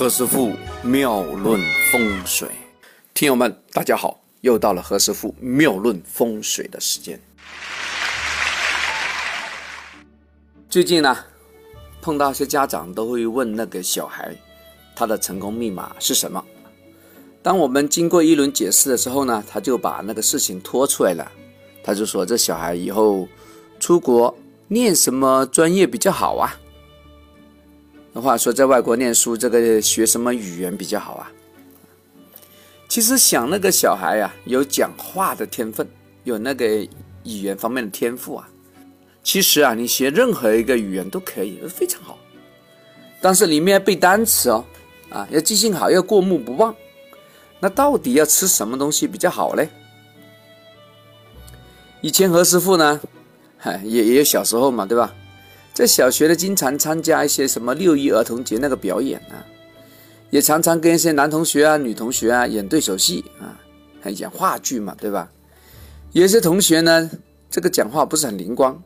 何师傅妙论风水，听友们大家好，又到了何师傅妙论风水的时间。最近呢，碰到一些家长都会问那个小孩，他的成功密码是什么？当我们经过一轮解释的时候呢，他就把那个事情拖出来了，他就说这小孩以后出国念什么专业比较好啊？话说，在外国念书，这个学什么语言比较好啊？其实想那个小孩呀，有讲话的天分，有那个语言方面的天赋啊。其实啊，你学任何一个语言都可以，非常好。但是里面背单词哦，啊，要记性好，要过目不忘。那到底要吃什么东西比较好嘞？以前何师傅呢，嗨，也也有小时候嘛，对吧？在小学呢，经常参加一些什么六一儿童节那个表演啊，也常常跟一些男同学啊、女同学啊演对手戏啊，还演话剧嘛，对吧？有些同学呢，这个讲话不是很灵光，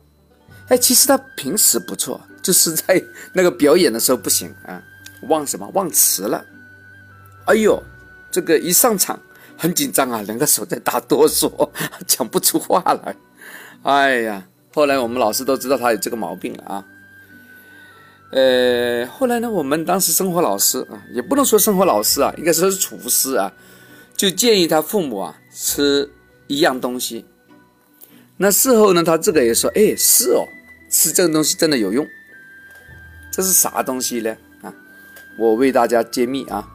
哎，其实他平时不错，就是在那个表演的时候不行啊，忘什么忘词了，哎呦，这个一上场很紧张啊，两个手在打哆嗦，讲不出话来，哎呀。后来我们老师都知道他有这个毛病了啊。呃，后来呢，我们当时生活老师啊，也不能说生活老师啊，应该说是厨师啊，就建议他父母啊吃一样东西。那事后呢，他这个也说，哎，是哦，吃这个东西真的有用。这是啥东西呢？啊，我为大家揭秘啊。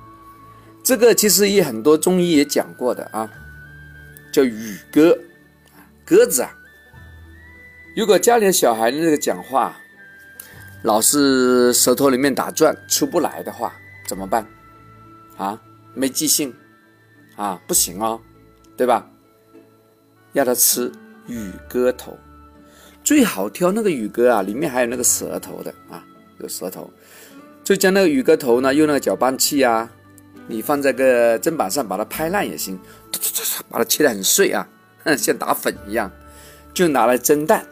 这个其实也很多中医也讲过的啊，叫羽鸽，鸽子啊。如果家里的小孩那个讲话老是舌头里面打转出不来的话，怎么办？啊，没记性啊，不行哦，对吧？要他吃羽鸽头，最好挑那个羽鸽啊，里面还有那个舌头的啊，有舌头，就将那个羽鸽头呢，用那个搅拌器啊，你放在个砧板上把它拍烂也行，把它切得很碎啊，像打粉一样，就拿来蒸蛋。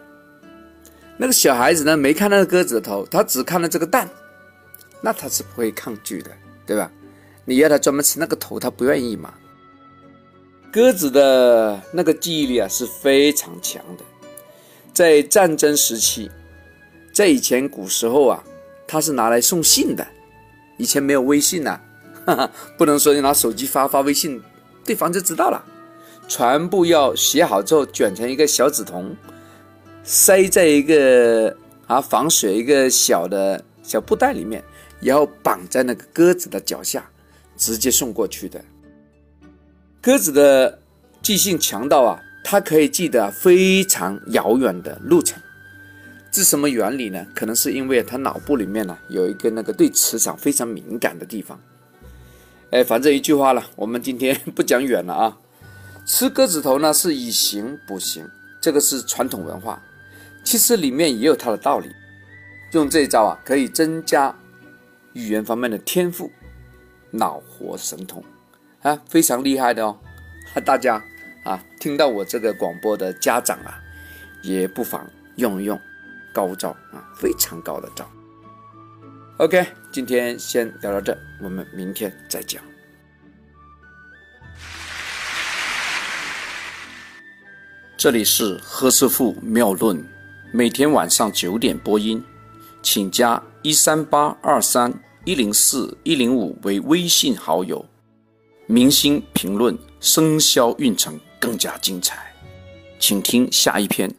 那个小孩子呢，没看那个鸽子的头，他只看了这个蛋，那他是不会抗拒的，对吧？你要他专门吃那个头，他不愿意嘛。鸽子的那个记忆力啊是非常强的，在战争时期，在以前古时候啊，它是拿来送信的。以前没有微信呐，不能说你拿手机发发微信，对方就知道了。全部要写好之后，卷成一个小纸筒。塞在一个啊防水一个小的小布袋里面，然后绑在那个鸽子的脚下，直接送过去的。鸽子的记性强到啊，它可以记得非常遥远的路程。这什么原理呢？可能是因为它脑部里面呢有一个那个对磁场非常敏感的地方。哎，反正一句话了，我们今天不讲远了啊。吃鸽子头呢是以形补形，这个是传统文化。其实里面也有它的道理，用这一招啊，可以增加语言方面的天赋，脑活神通啊，非常厉害的哦。大家啊，听到我这个广播的家长啊，也不妨用一用，高招啊，非常高的招。OK，今天先聊到这，我们明天再讲。这里是何师傅妙论。每天晚上九点播音，请加一三八二三一零四一零五为微信好友。明星评论生肖运程更加精彩，请听下一篇。